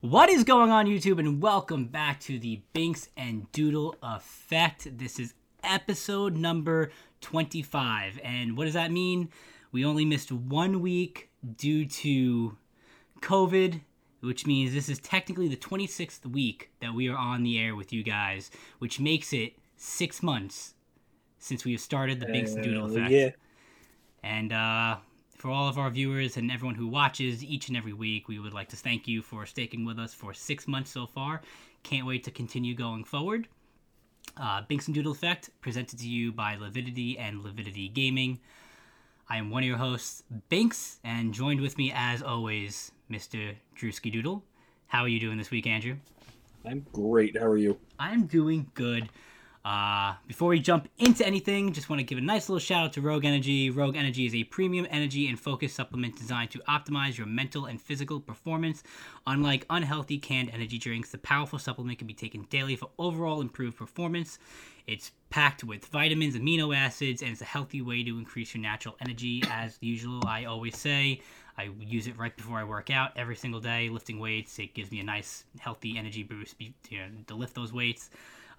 What is going on, YouTube, and welcome back to the Binks and Doodle Effect. This is episode number 25. And what does that mean? We only missed one week due to COVID, which means this is technically the 26th week that we are on the air with you guys, which makes it six months since we have started the Binks and Doodle Effect. Yeah. And uh, for all of our viewers and everyone who watches each and every week, we would like to thank you for sticking with us for six months so far. Can't wait to continue going forward. Uh, Binks and Doodle Effect, presented to you by Lividity and Lividity Gaming. I am one of your hosts, Binks, and joined with me, as always, Mr. Drewski Doodle. How are you doing this week, Andrew? I'm great. How are you? I'm doing good. Uh, before we jump into anything, just want to give a nice little shout out to Rogue Energy. Rogue Energy is a premium energy and focus supplement designed to optimize your mental and physical performance. Unlike unhealthy canned energy drinks, the powerful supplement can be taken daily for overall improved performance. It's packed with vitamins, amino acids, and it's a healthy way to increase your natural energy. As usual, I always say, I use it right before I work out every single day, lifting weights. It gives me a nice, healthy energy boost you know, to lift those weights.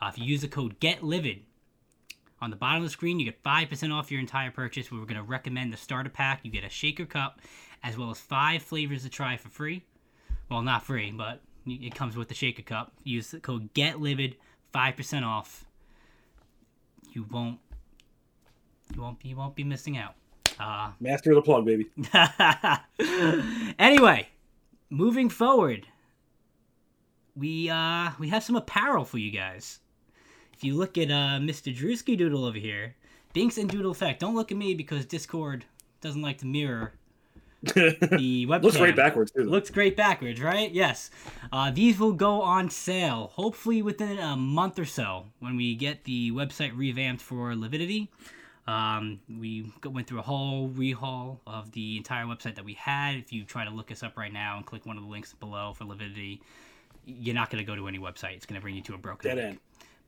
Uh, if you use the code GETLIVID on the bottom of the screen, you get 5% off your entire purchase. We are going to recommend the starter pack. You get a shaker cup as well as five flavors to try for free. Well, not free, but it comes with the shaker cup. Use the code GETLIVID, 5% off. You won't you won't you won't be missing out. Uh, Master of the plug, baby. anyway, moving forward, we uh we have some apparel for you guys. If you look at uh Mr. Drewski Doodle over here, Binks and Doodle Effect. Don't look at me because Discord doesn't like to mirror the webcam. Looks great backwards too. Looks great backwards, right? Yes. Uh, these will go on sale hopefully within a month or so when we get the website revamped for Lividity. Um, we went through a whole rehaul of the entire website that we had. If you try to look us up right now and click one of the links below for Lividity, you're not going to go to any website. It's going to bring you to a broken Dead link. end.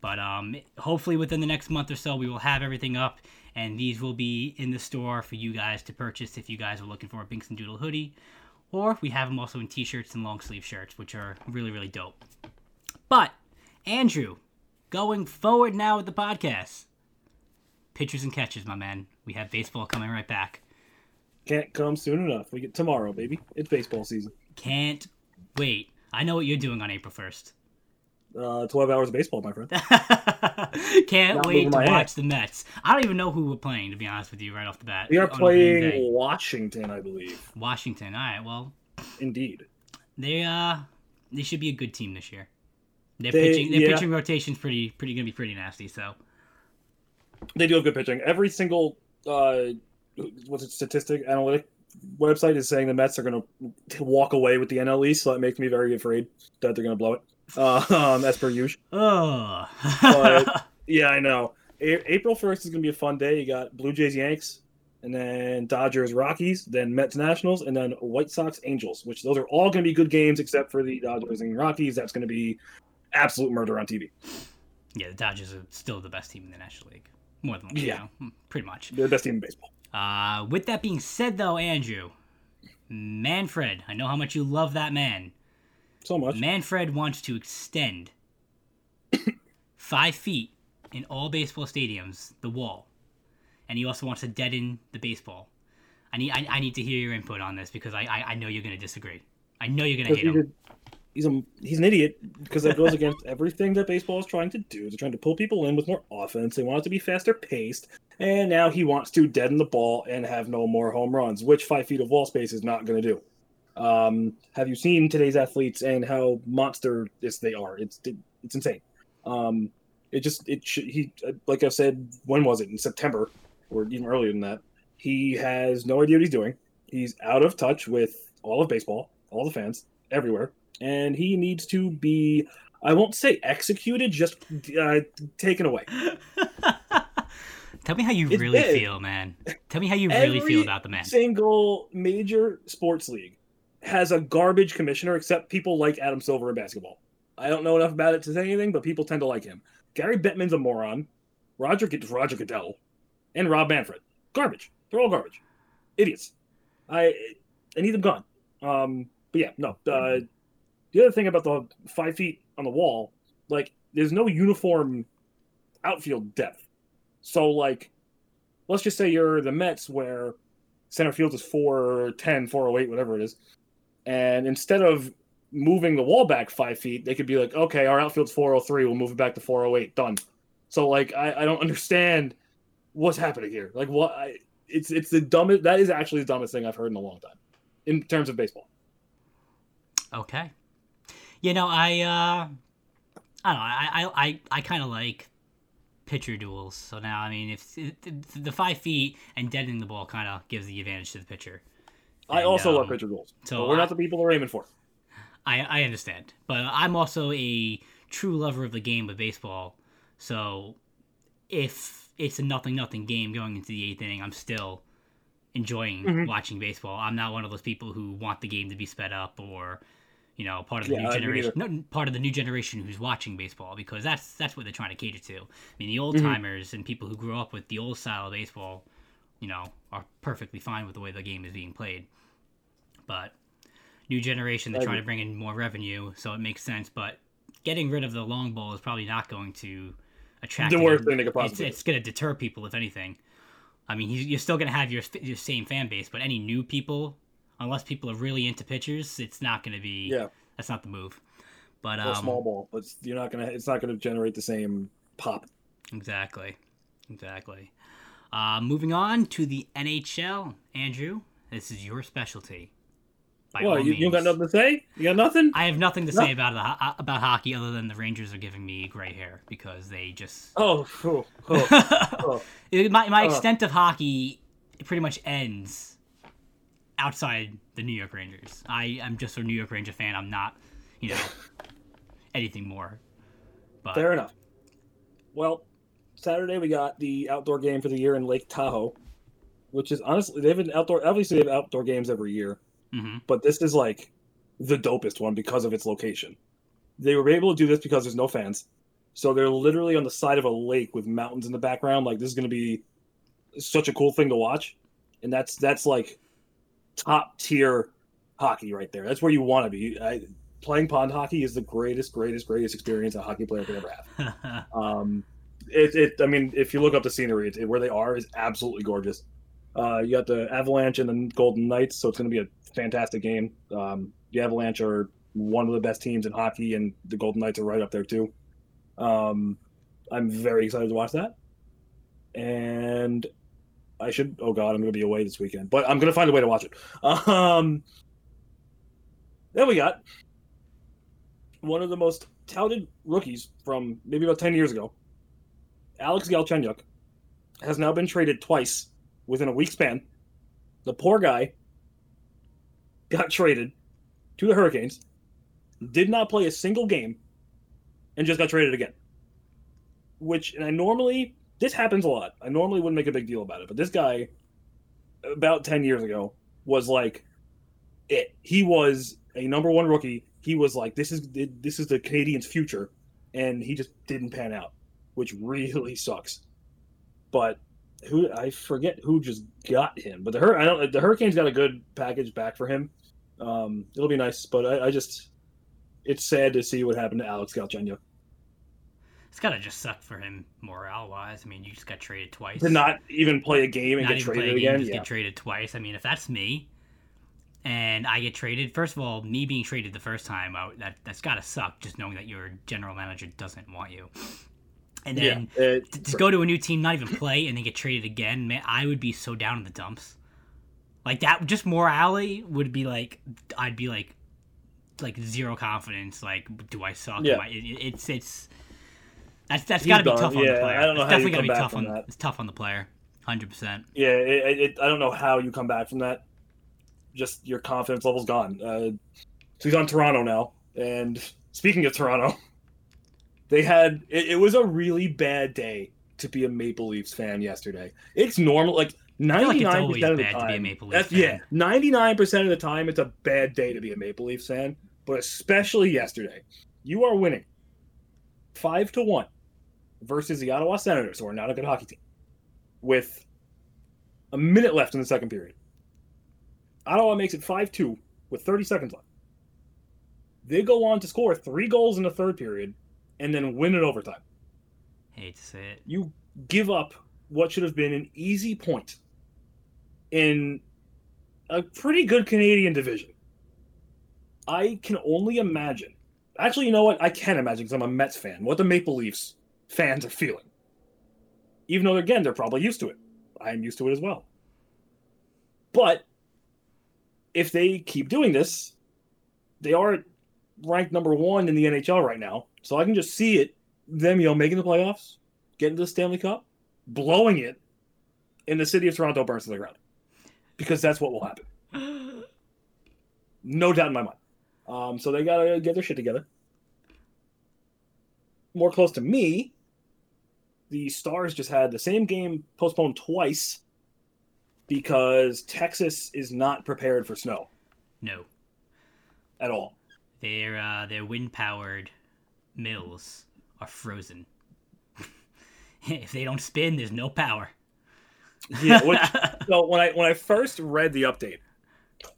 But um, hopefully within the next month or so, we will have everything up, and these will be in the store for you guys to purchase if you guys are looking for a Binks and Doodle hoodie, or we have them also in t-shirts and long sleeve shirts, which are really really dope. But Andrew, going forward now with the podcast, pitchers and catches, my man. We have baseball coming right back. Can't come soon enough. We get tomorrow, baby. It's baseball season. Can't wait. I know what you're doing on April first. Uh, Twelve hours of baseball, my friend. Can't Not wait to watch hand. the Mets. I don't even know who we're playing, to be honest with you, right off the bat. We are on opening day. playing Washington, I believe. Washington. All right. Well, Indeed. they uh they should be a good team this year. Their They- pitching their yeah. pitching rotation's pretty pretty gonna be pretty nasty. So They do have good pitching. Every single uh, what's it, statistic analytic website is saying the Mets are going to walk away with the NL East, so that makes me very afraid that they're going to blow it. Uh, um, as per usual. oh But- Yeah, I know. A- April first is going to be a fun day. You got Blue Jays, Yanks, and then Dodgers, Rockies, then Mets, Nationals, and then White Sox, Angels. Which those are all going to be good games, except for the Dodgers and Rockies. That's going to be absolute murder on TV. yeah, the Dodgers are still the best team in the National League. More than Yeah. you know, pretty much. They're the best team in baseball. Uh, with that being said, though, Andrew, Manfred, I know how much you love that man. So much. Manfred wants to extend five feet in all baseball stadiums the wall, and he also wants to deaden the baseball. I need I, I need to hear your input on this because I I, I know you're going to disagree. I know you're going to hate him. He's a he's an idiot because that goes against everything that baseball is trying to do. They're trying to pull people in with more offense. They want it to be faster paced, and now he wants to deaden the ball and have no more home runs, which five feet of wall space is not going to do. Um, have you seen today's athletes and how monstrous they are? It's it's insane. Um, it just it should he like I said when was it in September or even earlier than that? He has no idea what he's doing. He's out of touch with all of baseball, all the fans everywhere, and he needs to be. I won't say executed, just uh, taken away. Tell me how you It's really big. feel, man. Tell me how you really feel about the man. Single major sports league has a garbage commissioner, except people like Adam Silver in basketball. I don't know enough about it to say anything, but people tend to like him. Gary Bettman's a moron. Roger Roger Goodell. and Rob Manfred. Garbage. They're all garbage. Idiots. I I need them gone. Um, but yeah, no. Uh, the other thing about the five feet on the wall, like, there's no uniform outfield depth. So, like, let's just say you're the Mets where center field is 410, 408, whatever it is. And instead of moving the wall back five feet, they could be like, okay, our outfield's 403, we'll move it back to 408, done. So, like, I, I don't understand what's happening here. Like, what? I, it's it's the dumbest. That is actually the dumbest thing I've heard in a long time, in terms of baseball. Okay. You know, I uh I don't know. I I I, I kind of like pitcher duels. So now, I mean, if, if the five feet and deadening the ball kind of gives the advantage to the pitcher. I And, also love um, pitcher duels. so So we're I- not the people we're aiming for. I I understand, but I'm also a true lover of the game of baseball. So if it's a nothing nothing game going into the eighth inning, I'm still enjoying Mhm. watching baseball. I'm not one of those people who want the game to be sped up or you know part of the Yeah, new generation, no, part of the new generation who's watching baseball because that's that's what they're trying to cater to. I mean, the old timers and people who grew up with the old style of baseball, you know, are perfectly fine with the way the game is being played. But new generation, they're trying to bring in more revenue, so it makes sense. But getting rid of the long ball is probably not going to attract. The worst thing they could it's, possibly. it's going to deter people, if anything. I mean, you- you're still going to have your your same fan base, but any new people, unless people are really into pitchers, it's not going to be. Yeah, That's not the move. But um, small ball, but you're not gonna. It's not gonna generate the same pop. Exactly. Exactly. Uh, moving on to the NHL, Andrew. This is your specialty. By Well, you, you got nothing to say? You got nothing? I have nothing to No. say about the, about hockey other than the Rangers are giving me gray hair because they just. Oh, oh, oh, oh. My my Uh. extent of hockey pretty much ends outside the New York Rangers. I am just a New York Ranger fan. I'm not, you know, anything more. But Fair enough. Well, Saturday we got the outdoor game for the year in Lake Tahoe, which is honestly they have an outdoor. Obviously, they have outdoor games every year, hmm but this is like the dopest one because of its location. They were able to do this because there's no fans, so they're literally on the side of a lake with mountains in the background. Like this is going to be such a cool thing to watch, and that's that's like top tier hockey right there. That's where you want to be. I, playing pond hockey is the greatest, greatest, greatest experience a hockey player could ever have. Um, it, it, I mean, if you look up the scenery, it, where they are is absolutely gorgeous. Uh, you got the Avalanche and the Golden Knights, so it's going to be a fantastic game. Um, the Avalanche are one of the best teams in hockey, and the Golden Knights are right up there too. Um, I'm very excited to watch that, and I should. Oh God, I'm going to be away this weekend, but I'm going to find a way to watch it. Um, then we got one of the most touted rookies from maybe about 10 years ago, Alex Galchenyuk, has now been traded twice within a week span. The poor guy got traded to the Hurricanes, did not play a single game, and just got traded again. Which, and I normally, this happens a lot. I normally wouldn't make a big deal about it, but this guy, about 10 years ago, was like it. He was a number one rookie. He was like, this is this is the Canadiens' future, and he just didn't pan out, which really sucks. But who I forget who just got him, but the Hur- I don't the Hurricanes got a good package back for him. Um, it'll be nice, but I, I just it's sad to see what happened to Alex Galchenyuk. It's gotta just suck for him morale wise. I mean, you just got traded twice. To not even play a game and Not get traded game, again. just Yeah. get traded twice. I mean, if that's me, and I get traded, first of all, me being traded the first time, I, that that's gotta suck. Just knowing that your general manager doesn't want you, and then yeah, it- to, to go to a new team, not even play, and then get traded again, man, I would be so down in the dumps. Like that, just morale would be like, I'd be like, like zero confidence. Like, do I suck? Yeah. I, it, it's it's that's that's He's got to be done. tough on the player. I don't know it's how you definitely come gotta be back tough from on that. it's tough on the player, hundred percent. Yeah, it, it, I don't know how you come back from that. Just your confidence level's gone. Uh, so he's on Toronto now. And speaking of Toronto, they had it, it was a really bad day to be a Maple Leafs fan yesterday. It's normal, like ninety nine percent of the time. be a Maple Leafs that's, Yeah, ninety nine percent of the time, it's a bad day to be a Maple Leafs fan. But especially yesterday, you are winning five to one versus the Ottawa Senators, who are not a good hockey team with a minute left in the second period. Ottawa makes it 5 2 with 30 seconds left. They go on to score three goals in the third period and then win in overtime. Hate to say it. You give up what should have been an easy point in a pretty good Canadian division. I can only imagine. Actually, you know what? I can imagine because I'm a Mets fan. What the Maple Leafs fans are feeling. Even though, again, they're probably used to it. I'm used to it as well. But if they keep doing this, they are ranked number one in the NHL right now. So I can just see it, them, you know, making the playoffs, getting to the Stanley Cup, blowing it, and the city of Toronto burns to the ground. Because that's what will happen. No doubt in my mind. Um, so they gotta get their shit together. More close to me, the Stars just had the same game postponed twice because Texas is not prepared for snow No. at all. Their uh, their wind powered mills are frozen. if they don't spin, there's no power. Yeah, which, so when I when I first read the update,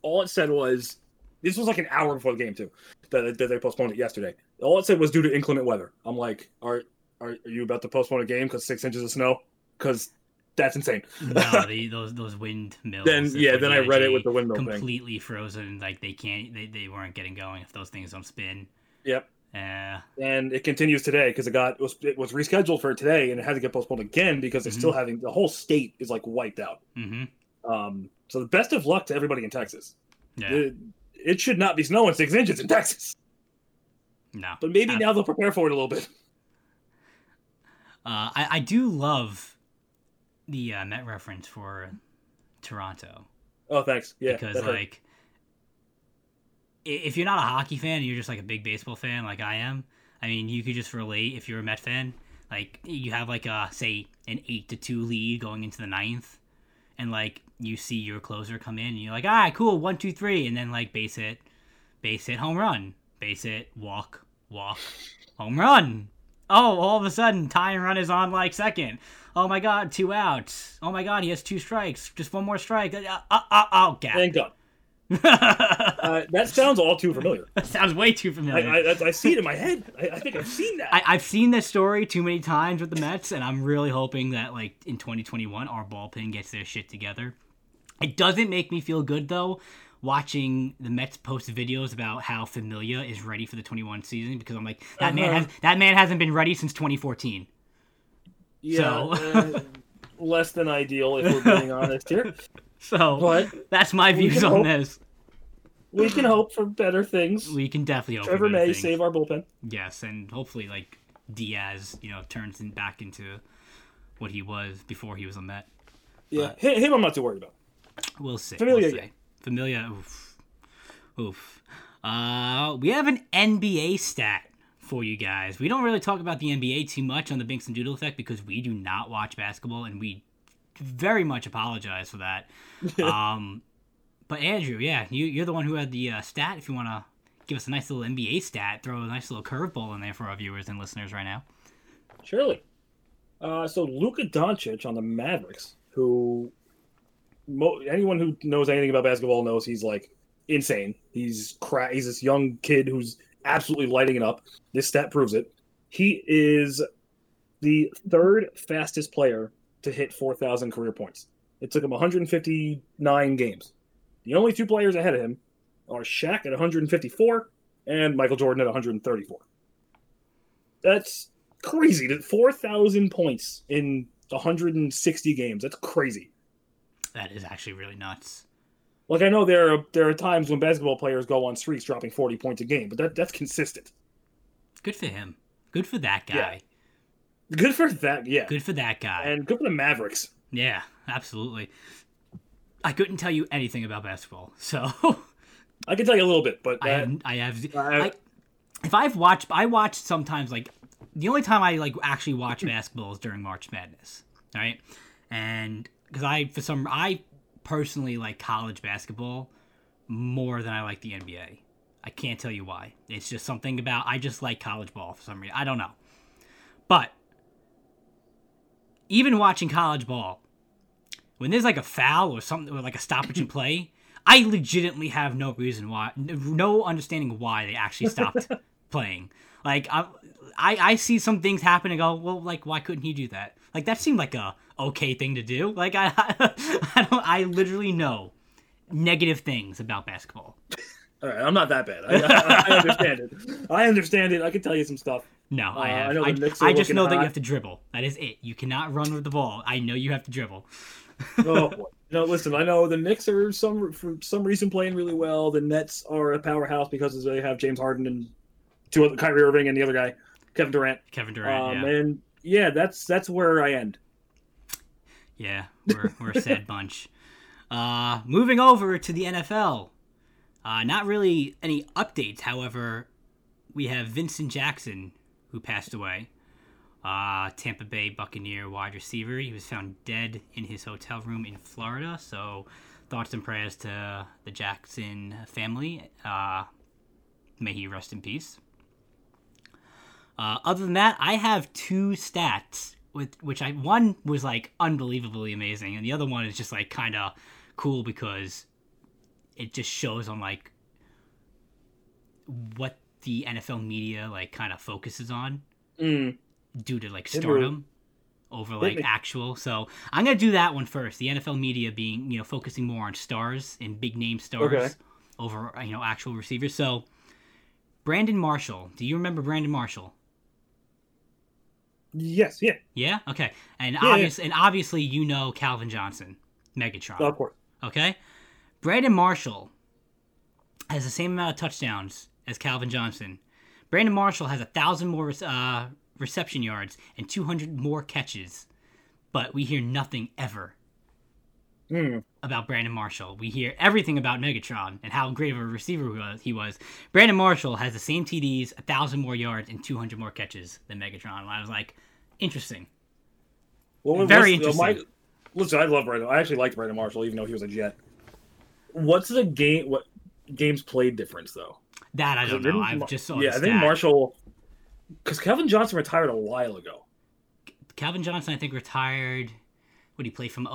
all it said was this was like an hour before the game too. That, that they postponed it yesterday. All it said was due to inclement weather. I'm like, are are, are you about to postpone a game because six inches of snow? Because that's insane. no, the, those those wind mills. Then yeah, then I read it with the windmill thing. completely frozen. Like they can't, they, they weren't getting going if those things don't spin. Yep. Yeah. and it continues today because it got it was it was rescheduled for today and it had to get postponed again because they're still having the whole state is like wiped out. Mm-hmm. Um, so the best of luck to everybody in Texas. Yeah. It, it should not be snowing six inches in Texas, no. but maybe now they'll prepare for it a little bit. Uh, I I do love the uh, Met reference for Toronto. Oh, thanks. Yeah, because like if you're not a hockey fan and you're just like a big baseball fan like I am, I mean you could just relate if you're a Met fan. Like you have like a say an eight to two lead going into the ninth, and like you see your closer come in and you're like, all right, cool, one, two, three, and then like base hit, base hit, home run, base hit, walk, walk, home run. Oh, all of a sudden, tying run is on like second. Oh my god, two outs. Oh my god, he has two strikes. Just one more strike. Uh, uh, uh, oh, gap. thank God. That Uh, that sounds all too familiar. That sounds way too familiar. I, I- I see it in my head. I, I think I've seen that. I, I've seen this story too many times with the Mets, and I'm really hoping that like in 2021 our bullpen gets their shit together. It doesn't make me feel good though, watching the Mets post videos about how Familia is ready for the 21 season because I'm like that man Uh-huh. has that man hasn't been ready since 2014. yeah, so- uh, less than ideal if we're being honest here. So But that's my views on hope- this. we can hope for better things. We can definitely hope for Trevor better May things. save our bullpen. Yes, and hopefully like Diaz, you know, turns in back into what he was before he was a Met. Yeah, him, him I'm not too worried about. We'll see. Familia, we'll see. Familia. Oof. Oof. Uh, we have an NBA stat for you guys. We don't really talk about the NBA too much on the Binks and Doodle effect because we do not watch basketball, and we very much apologize for that. um, but Andrew, yeah, you, you're the one who had the uh, stat. If you want to give us a nice little NBA stat, throw a nice little curveball in there for our viewers and listeners right now. Surely. Uh, so Luka Doncic on the Mavericks, who mo- anyone who knows anything about basketball knows he's like insane. He's cra- He's this young kid who's absolutely lighting it up. This stat proves it. He is the third fastest player to hit 4,000 career points. It took him 159 games. The only two players ahead of him are Shaq at 154 and Michael Jordan at 134. That's crazy. That 4,000 points in 160 games. That's crazy. That is actually really nuts. Like I know there are there are times when basketball players go on streaks dropping 40 points a game, but that that's consistent. Good for him. Good for that guy. Yeah. Good for that, yeah. Good for that guy. And good for the Mavericks. Yeah, absolutely. I couldn't tell you anything about basketball, so I can tell you a little bit, but I have, I have, I, if I've watched, I watch sometimes like the only time I like actually watch basketball is during March Madness, right? And because I, for some, I personally like college basketball more than I like the NBA. I can't tell you why. It's just something about I just like college ball for some reason. I don't know, but even watching college ball, when there's like a foul or something or like a stoppage in play, I legitimately have no reason why, no understanding why they actually stopped playing. Like I, I, I see some things happen and go, well, like why couldn't he do that? Like that seemed like a okay thing to do. Like I, I don't, I literally know negative things about basketball. All right, I'm not that bad. I, I, I understand it. I understand it. I can tell you some stuff. No, I Uh, have. I know I, the Knicks are I just know that you have to dribble. That is it. You cannot run with the ball. I know you have to dribble. oh, boy. no, listen. I know the Knicks are some for some reason playing really well. The Nets are a powerhouse because they have James Harden and two other Kyrie Irving and the other guy, Kevin Durant. Kevin Durant. um, yeah. And yeah, that's that's where I end. Yeah, we're, we're a sad bunch. Uh, moving over to the NFL. Uh, not really any updates. However, we have Vincent Jackson, who passed away. Uh, Tampa Bay Buccaneer wide receiver. He was found dead in his hotel room in Florida. So, thoughts and prayers to the Jackson family. Uh, may he rest in peace. Uh, other than that, I have two stats with which I one was like unbelievably amazing, and the other one is just like kind of cool because it just shows on like what the NFL media like kind of focuses on Mm. due to like stardom over like actual. So I'm gonna do that one first. The NFL media being you know focusing more on stars and big name stars Okay. over you know actual receivers. So Brandon Marshall, do you remember Brandon Marshall? Yes, yeah, Yeah. Okay. And yeah. obvious and obviously you know Calvin Johnson, Megatron. of course. Okay. Brandon Marshall has the same amount of touchdowns as Calvin Johnson. Brandon Marshall has a thousand more uh, reception yards and 200 more catches, but we hear nothing ever Mm. about Brandon Marshall. We hear everything about Megatron and how great of a receiver he was. He was. Brandon Marshall has the same TDs, a thousand more yards, and 200 more catches than Megatron. And I was like, interesting. Well, Very what's- uh, my- interesting. listen, I love Brandon. I actually liked Brandon Marshall, even though he was a Jet. What's the game? What games played difference though? That I don't know. I just saw Yeah, I think. Marshall, because Kevin Johnson retired a while ago. Calvin Johnson, I think, retired. Would he play from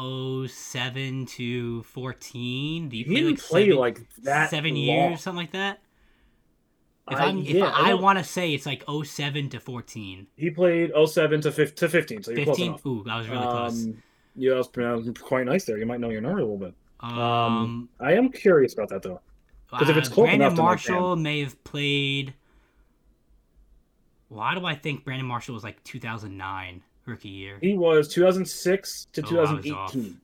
07 to 14? Did he He play didn't like play seven, like that seven long. years, something like that? If, I- I'm, yeah, I I, want to say it's like 07 to 14. He played 07 to, fif- to 15, so you're close 15? enough. Ooh, that was really close. Um, yeah, that was pronounced quite nice there. You might know your number a little bit. Um, I am curious about that though. 'cause if it's uh, close Brandon enough Marshall may have played. Why do I think Brandon Marshall was like 2009 rookie year? He was 2006 to Oh, I was off. 2018.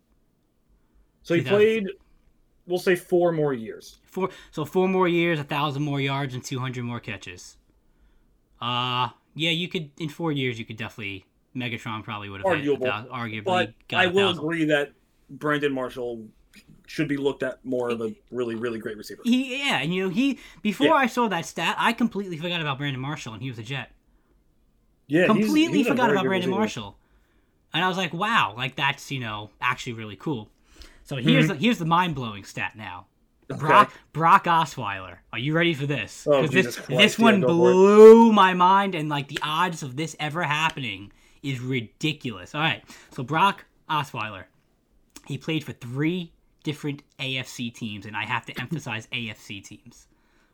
So he 2000. played, we'll say, four more years. Four, so four more years, a thousand more yards, and 200 more catches. Uh, yeah, you could in four years you could definitely Megatron probably would have a Arguable. thou- arguably But I a will agree that Brandon Marshall should be looked at more of a really, really great receiver. He yeah, and you know he before Yeah. I saw that stat, I completely forgot about Brandon Marshall, and he was a Jet. Yeah, completely he's a forgot about Brandon receiver. Marshall, and I was like, wow, like that's you know actually really cool. So mm-hmm. here's the here's the mind blowing stat now. Okay. Brock Brock Osweiler. Are you ready for this? Oh, 'Cause Jesus this Christ, this one blew my mind, and like the odds of this ever happening is ridiculous. All right, so Brock Osweiler, he played for three different AFC teams, and I have to emphasize AFC teams.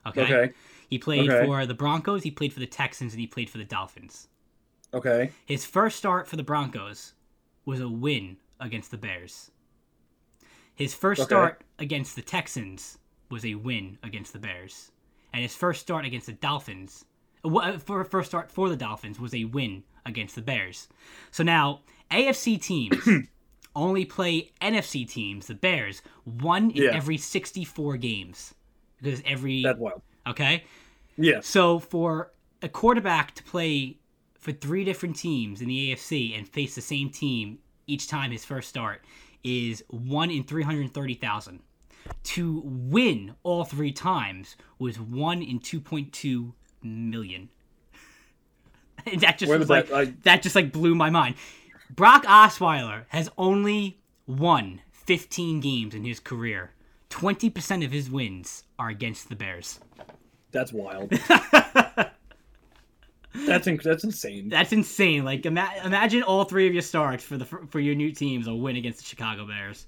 Okay. Okay. He played Okay. for the Broncos, he played for the Texans, and he played for the Dolphins. Okay. His first start for the Broncos was a win against the Bears. His first Okay. start against the Texans was a win against the Bears. And his first start against the Dolphins, uh, for first start for the Dolphins was a win against the Bears. So now AFC teams only play NFC teams, the Bears, one in Yeah. every 64 games. Because every That's wild. okay? Yeah. So for a quarterback to play for three different teams in the AFC and face the same team each time his first start is one in 330,000. To win all three times was one in 2.2 million. And that just was like that? I- that just like blew my mind. Brock Osweiler has only won 15 games in his career. 20% of his wins are against the Bears. That's wild. That's inc- that's insane. That's insane. Like ima- imagine all three of your starts for the for your new teams will win against the Chicago Bears.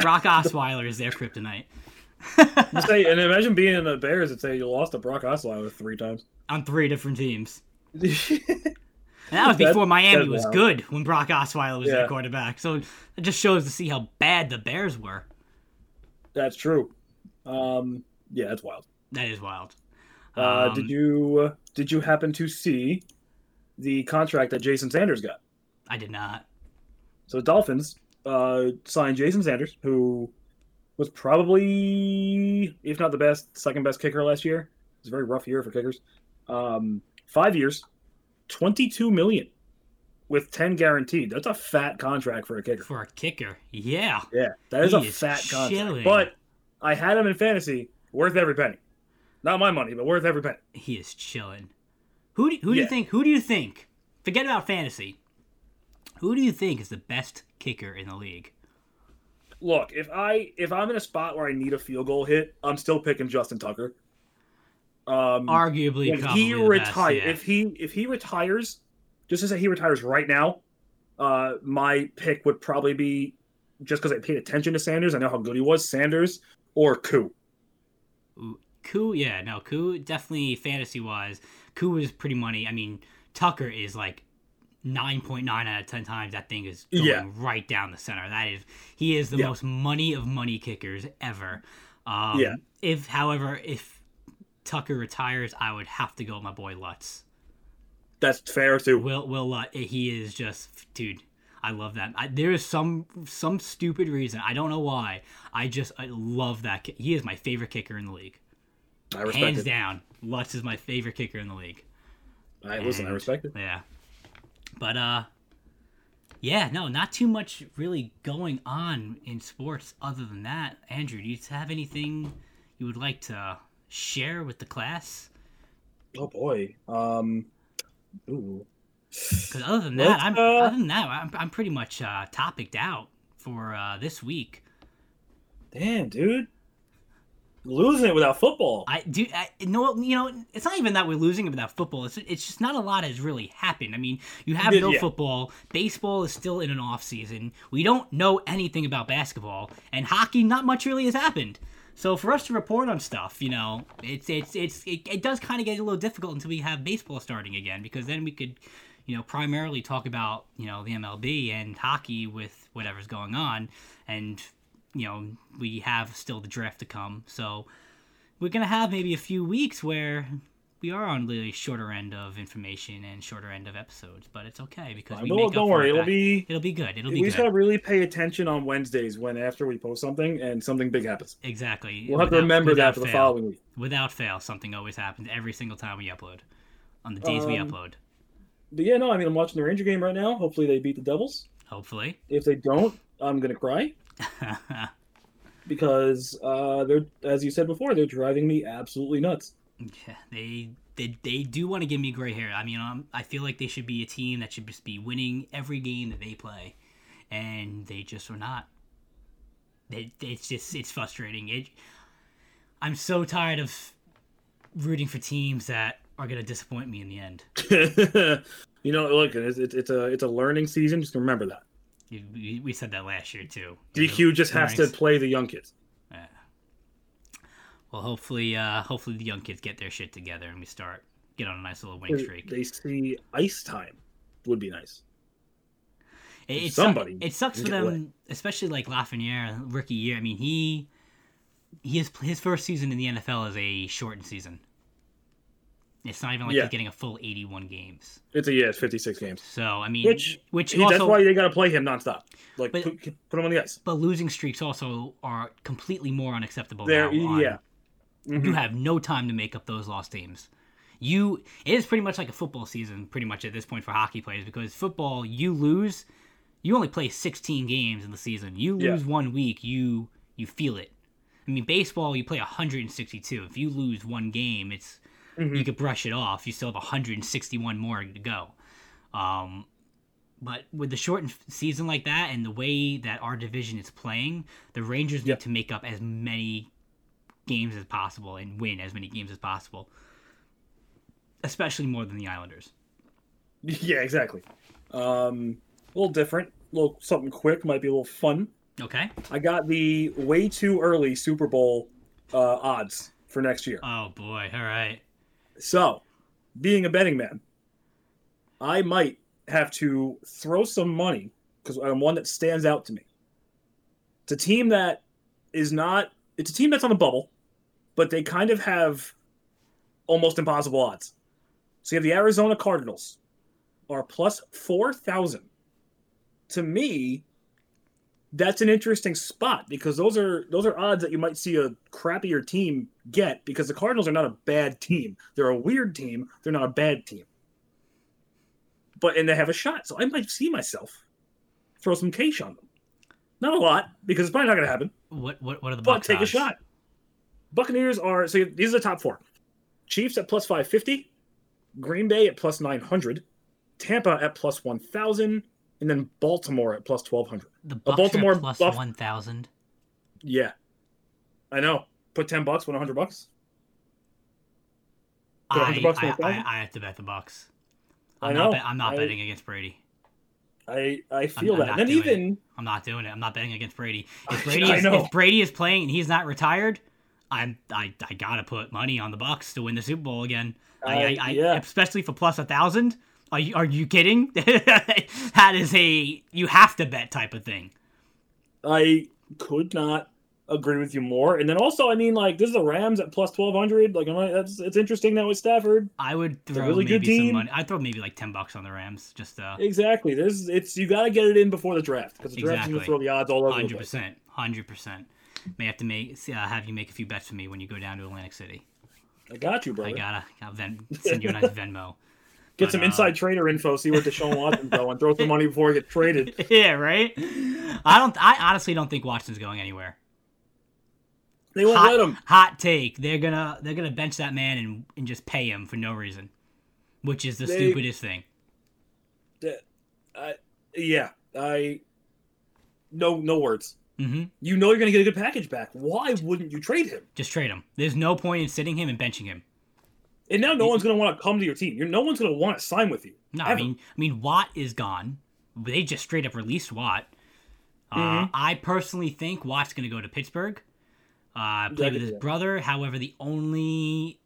Brock Osweiler is their kryptonite. Say, and imagine being in the Bears and say you lost to Brock Osweiler three times. on three different teams. And that was That- before Miami was wild. good when Brock Osweiler was their quarterback. So it just shows to see how bad the Bears were. That's true. Um, yeah, that's wild. That is wild. Uh, Um, did you did you happen to see the contract that Jason Sanders got? I did not. So the Dolphins uh, signed Jason Sanders, who was probably, if not the best, second best kicker last year. It was a very rough year for kickers. Um, five years, twenty-two million, with ten guaranteed. That's a fat contract for a kicker. For a kicker, yeah. Yeah, that is He a is fat contract. But I had him in fantasy, worth every penny. Not my money, but worth every penny. He is chilling. Who do, who do you think? Who do you think? Forget about fantasy. Who do you think is the best kicker in the league? Look, if I if I'm in a spot where I need a field goal hit, I'm still picking Justin Tucker. Um, Arguably, if he retires, yeah. if he if he retires, just to say he retires right now, uh, my pick would probably be just because I paid attention to Sanders. I know how good he was. Sanders or Koo. Ooh, Koo, yeah, no, Koo definitely fantasy wise, Koo is pretty money. I mean, Tucker is like nine point nine out of ten times that thing is going Yeah. right down the center. That is, he is the Yeah. most money of money kickers ever. Um, Yeah. If, however, if Tucker retires, I would have to go with my boy Lutz. That's fair too. Will Will Lutz, he is just dude. I love that. I, there is some some stupid reason I don't know why. I just I love that. He is my favorite kicker in the league I respect hands it. down, Lutz is my favorite kicker in the league. I listen. I And- respect it. Yeah, but uh, yeah, no, not too much really going on in sports other than that. Andrew, do you have anything you would like to share with the class? Oh boy. Um. Ooh. Because other than that, I'm uh, other than that, I'm, I'm pretty much uh, topicked out for uh, this week. Damn, dude. Losing it without football. I do. I, no, you know, it's not even that we're losing it without football. It's it's just not a lot has really happened. I mean, you have no yeah. football. Baseball is still in an off season. We don't know anything about basketball and hockey. Not much really has happened. So for us to report on stuff, you know, it's it's it's it, it does kind of get a little difficult until we have baseball starting again because then we could, you know, primarily talk about you know the MLB and hockey with whatever's going on, and you know we have still the draft to come. So we're gonna have maybe a few weeks where we are on the shorter end of information and shorter end of episodes, but it's okay because we up don't worry, it it'll back- be it'll be good. It'll we be just good. gotta really pay attention on Wednesdays when after we post something and something big happens. Exactly. We'll have to remember that for the following week. Without fail, something always happens every single time we upload. On the days we Um, upload, But yeah, no, I mean I'm watching the Ranger game right now. Hopefully they beat the Devils. hopefully. If they don't, I'm gonna cry because uh, they're as you said before, they're driving me absolutely nuts. Yeah, they they they do want to give me gray hair. I mean, um, I feel like they should be a team that should just be winning every game that they play, and they just are not. It, it's just it's frustrating. It, I'm so tired of rooting for teams that are gonna disappoint me in the end. you know, look, it's, it's it's a it's a learning season. Just remember that. We, we said that last year too. DQ just has to play the young kids. Yeah. Well, hopefully, uh, hopefully the young kids get their shit together and we start get on a nice little winning streak. They see ice time would be nice. It, it Somebody Sucks, it sucks for them, especially like Lafreniere, rookie year. I mean, he he is his first season in the NFL is a shortened season. It's not even like Yeah. he's getting a full 81 games. It's a yeah, it's 56 games. So I mean, Which- which He- also, that's why they got to play him nonstop. Like But- put, put him on the ice. but losing streaks also are completely more unacceptable. There, yeah. you Mhm. have no time to make up those lost games. You it is pretty much like a football season, pretty much at this point for hockey players, because football you lose, you only play 16 games in the season. You Yeah. lose one week, you you feel it. I mean, baseball you play 162. If you lose one game, it's Mhm. you could brush it off. You still have 161 more to go. Um, but with the shortened season like that and the way that our division is playing, the Rangers need to make up as many games as possible and win as many games as possible. especially more than the Islanders. Yeah, exactly. Um, a little different, a little something quick, might be a little fun. Okay. I got the way too early Super Bowl uh, odds for next year. Oh boy. All right. So, being a betting man, I might have to throw some money because I'm one that stands out to me. It's a team that is not. It's a team that's on the bubble, but they kind of have almost impossible odds. So you have the Arizona Cardinals, are plus four thousand. To me, that's an interesting spot because those are those are odds that you might see a crappier team get because the Cardinals are not a bad team. They're a weird team. They're not a bad team. But and they have a shot, so I might see myself throw some cash on them. Not a lot because it's probably not going to happen. What what what are the But take a shot. Buccaneers are so these are the top four. Chiefs at plus five fifty, Green Bay at plus nine hundred, Tampa at plus one thousand, and then Baltimore at plus twelve hundred. The Uh, Bucs Baltimore plus Buff- one thousand. Yeah, I know. Put ten bucks, win hundred bucks. Put I, 100 bucks I, I. I have to bet the Bucs. I I'm know. not. Bet, I'm not I- betting against Brady. I I feel I'm that. not And then doing it. even I'm not doing it. I'm not betting against Brady. If Brady I is, if Brady is playing and he's not retired, I'm I, I gotta put money on the Bucs to win the Super Bowl again. I, I, I- I yeah. especially for plus a thousand. Are you are you kidding? that is a you have to bet type of thing. I could not agree with you more. And then also, I mean, like this is the Rams at plus twelve hundred. Like, I'm like, that's it's interesting now with Stafford. I would throw really good maybe some team. money. I'd throw maybe like ten bucks on the Rams. Just uh, Exactly. There's it's you got to get it in before the draft because the draft's gonna throw the odds all over Hundred percent, hundred percent. May have to make uh, have you make a few bets for me when you go down to Atlantic City. I got you, bro. I gotta I'll Ven- send you a nice Venmo. Get some inside trader info. See where Deshaun Watson's going. Throw some money before he gets traded. yeah, right. I don't. I honestly don't think Watson's going anywhere. They won't hot, let him. hot take. They're gonna they're gonna bench that man and and just pay him for no reason, which is the They- stupidest thing. I, yeah, I. No, no words. hmm You know you're gonna get a good package back. Why wouldn't you trade him? Just trade him. There's no point in sitting him and benching him. And now no one's gonna want to come to your team. You're no one's gonna want to sign with you. No, I mean, I mean, Watt is gone. They just straight up released Watt. Uh, Mhm. I personally think Watt's going to go to Pittsburgh. Uh, play with his brother. However, the only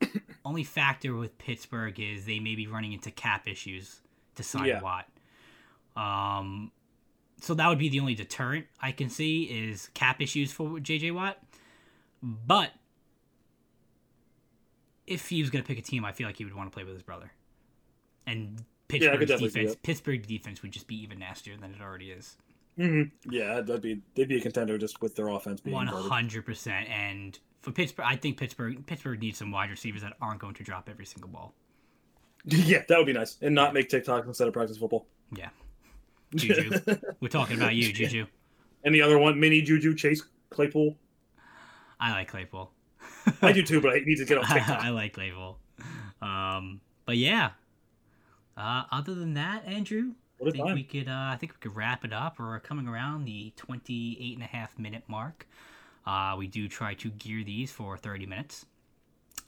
only factor with Pittsburgh is they may be running into cap issues to sign Yeah. Watt. Um, so that would be the only deterrent I can see is cap issues for JJ Watt. But if he was going to pick a team, I feel like he would want to play with his brother. And Yeah, Pittsburgh's see defense. Pittsburgh defense would just be even nastier than it already is. Mm-hmm. Yeah, that'd be they'd be a contender just with their offense being hundred percent. And for Pittsburgh, I think Pittsburgh Pittsburgh needs some wide receivers that aren't going to drop every single ball. Yeah, that would be nice, and not make TikTok instead of practice football. Yeah, Juju. We're talking about you, Juju. And the other one, mini Juju Chase Claypool. I like Claypool. I do too, but I need to get on TikTok. I like Label. Um, but yeah. Uh, other than that, Andrew, What I a think time. we could uh, I think we could wrap it up. We're coming around the 28 and a half minute mark. Uh, we do try to gear these for 30 minutes.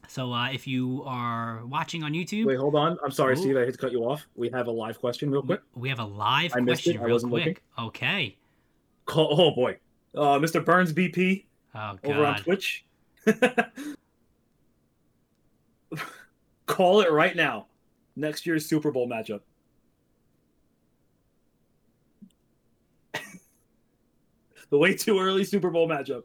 So uh, if you are watching on YouTube, Wait, hold on. I'm sorry, Ooh. Steve. I hate to cut you off. We have a live question, real quick. we have a live I missed question it. I real wasn't quick. Okay. Call, oh boy, uh, Mr. Burns BP Oh over on. Twitch. Call it right now. Next year's Super Bowl matchup. the way too early Super Bowl matchup.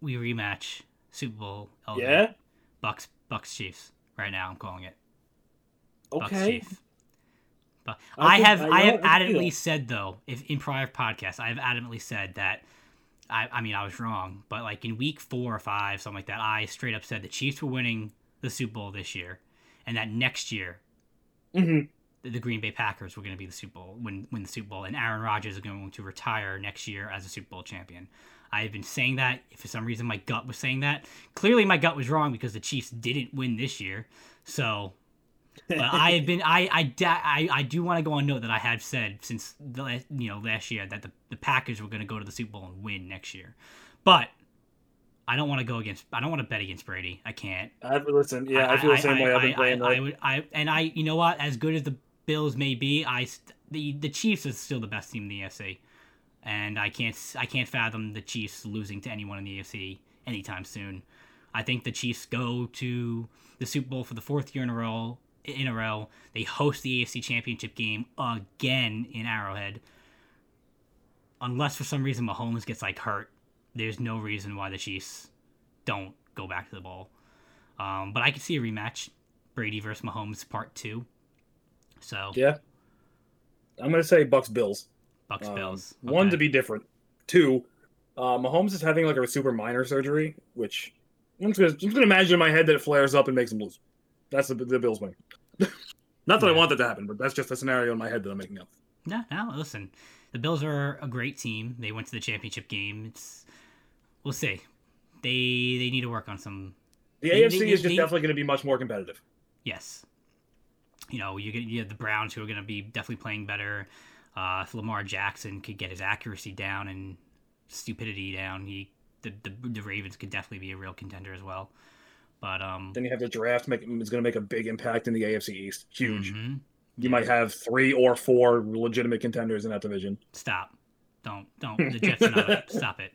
We rematch Super Bowl. eleven. Yeah. Bucs Bucs Chiefs. Right now, I'm calling it. Bucs Okay. Chiefs. But I I, have I I, have I could see adamantly said though, if in prior podcasts, I have adamantly said that. I, I mean, I was wrong, but like in week four or five, something like that, I straight up said the Chiefs were winning the Super Bowl this year, and that next year hmm the, the Green Bay Packers were going to be the Super Bowl win win the Super Bowl, and Aaron Rodgers is going to retire next year as a Super Bowl champion. I have been saying that. If for some reason my gut was saying that, clearly my gut was wrong because the Chiefs didn't win this year. So, but I have been I I I, I do want to go on note that I have said since the la- you know last year that the, the Packers were going to go to the Super Bowl and win next year, but I don't want to go against. I don't want to bet against Brady. I can't. I've listen, yeah, I, feel the same way. I've been playing. I, I, would, I, and I, you know what? As good as the Bills may be, I the the Chiefs is still the best team in the AFC, and I can't I can't fathom the Chiefs losing to anyone in the AFC anytime soon. I think the Chiefs go to the Super Bowl for the fourth year in a row. In a row, they host the AFC Championship game again in Arrowhead. Unless for some reason Mahomes gets like hurt there's no reason why the Chiefs don't go back to the ball. Um, but I could see a rematch, Brady versus Mahomes Part Two. So yeah, I'm gonna say Bucs Bills. Bucs um, Bills. Okay. One to be different. Two, uh, Mahomes is having like a super minor surgery, which I'm just, gonna, I'm just gonna imagine in my head that it flares up and makes him lose. That's the, the Bills win. Not that yeah. I want that to happen, but that's just a scenario in my head that I'm making up. No, no, listen. The Bills are a great team. They went to the championship game. It's we'll see. They they need to work on some. The they, AFC they, is just they, definitely going to be much more competitive. Yes. You know, you get you have the Browns who are going to be definitely playing better. Uh, if Lamar Jackson could get his accuracy down and stupidity down, he the, the, the Ravens could definitely be a real contender as well. But um, then you have the draft make is going to make a big impact in the AFC East. Huge. Mm-hmm. You might have three or four legitimate contenders in that division. Stop. Don't don't the Jets are not stop it.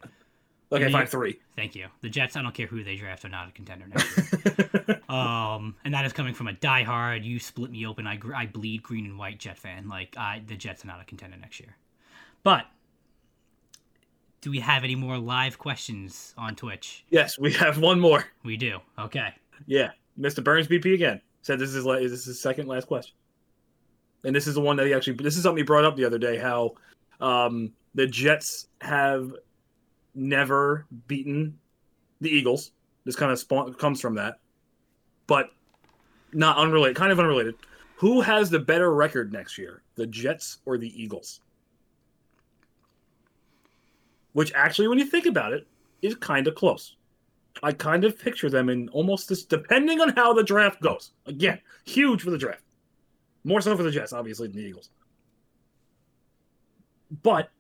Okay, fine, three. Thank you. The Jets, I don't care who they draft, are not a contender next year. um, and that is coming from a diehard, you split me open, I, I bleed green and white Jet fan. Like, I, the Jets are not a contender next year. But do we have any more live questions on Twitch? Yes, we have one more. We do. Okay. Yeah, Mr. Burns BP again said this is this is his second last question, and this is the one that he actually. This is something he brought up the other day. How um, the Jets have never beaten the Eagles. This kind of spawn, comes from that, but not unrelated. Kind of unrelated. Who has the better record next year, the Jets or the Eagles? Which actually, when you think about it, is kind of close. I kind of picture them in almost this, depending on how the draft goes. Again, huge for the draft. More so for the Jets, obviously, than the Eagles. But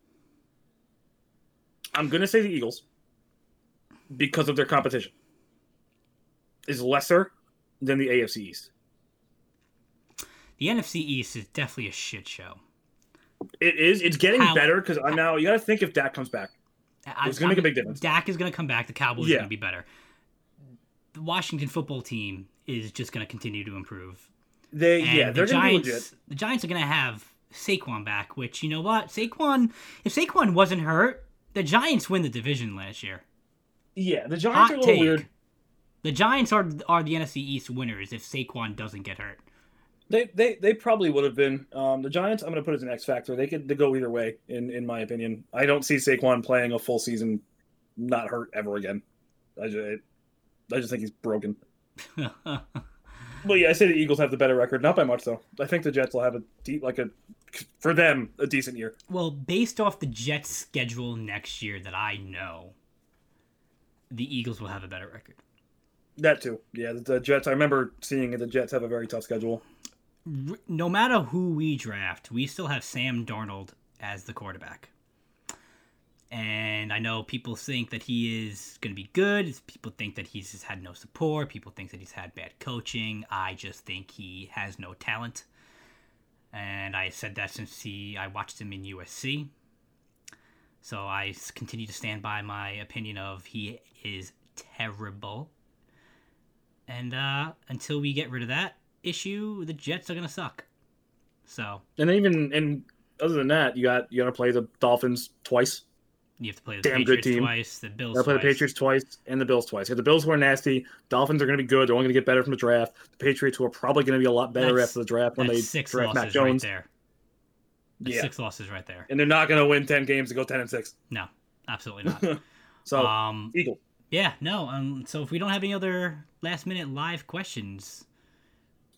I'm going to say the Eagles because of their competition is lesser than the AFC East. The NFC East is definitely a shit show. It is. It's getting How, better because I'm now. You got to think if Dak comes back, it's going to make a big difference. Dak is going to come back. The Cowboys yeah. are going to be better. The Washington football team is just going to continue to improve. They and yeah, they're the Giants. The Giants are going to have Saquon back, which you know what? Saquon, if Saquon wasn't hurt, the Giants win the division last year. Yeah, the Giants Hot are a little take. weird. The Giants are are the NFC East winners if Saquon doesn't get hurt. They they, they probably would have been. Um, the Giants, I'm going to put as an X factor. They could they go either way, in in my opinion. I don't see Saquon playing a full season, not hurt ever again. I just I just think he's broken. Well, yeah, I say the Eagles have the better record, not by much though. I think the Jets will have a deep, like a for them a decent year. Well, based off the Jets' schedule next year that I know, the Eagles will have a better record. That too, yeah. The Jets. I remember seeing the Jets have a very tough schedule. No matter who we draft, we still have Sam Darnold as the quarterback. And I know people think that he is going to be good. People think that he's just had no support. People think that he's had bad coaching. I just think he has no talent. And I said that since he I watched him in USC. So I continue to stand by my opinion of he is terrible. And uh, until we get rid of that issue, the Jets are gonna suck. So and even and other than that, you got you got to play the Dolphins twice. You have to play the Damn Patriots good team. twice, the Bills. I play the Patriots twice and the Bills twice. Yeah, the Bills were nasty. Dolphins are going to be good. They're only going to get better from the draft. The Patriots who are probably going to be a lot better that's, after the draft when they six draft Mac Jones. Right there. That's yeah. six losses right there. And they're not going to win ten games to go ten and six. No, absolutely not. so um, Eagle. Yeah, no. Um, so if we don't have any other last minute live questions,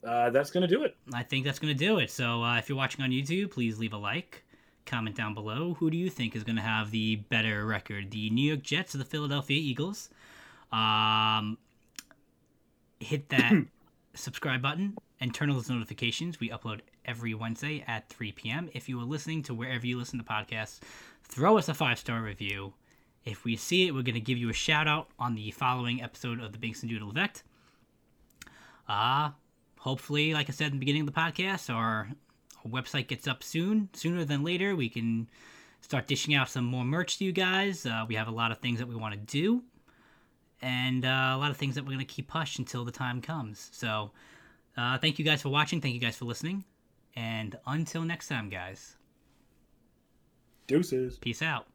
uh, that's going to do it. I think that's going to do it. So uh, if you're watching on YouTube, please leave a like comment down below. Who do you think is going to have the better record, the New York Jets or the Philadelphia Eagles? Um, hit that subscribe button and turn on those notifications. We upload every Wednesday at 3 p.m. If you are listening to wherever you listen to podcasts, throw us a five star review. If we see it, we're going to give you a shout out on the following episode of the Binks and Doodle Effect. Uh, hopefully, like I said in the beginning of the podcast, our website gets up soon. Sooner than later, we can start dishing out some more merch to you guys. Uh, we have a lot of things that we want to do, and uh, a lot of things that we're going to keep hush until the time comes. So, uh, thank you guys for watching. Thank you guys for listening. And until next time, guys. Deuces. Peace out.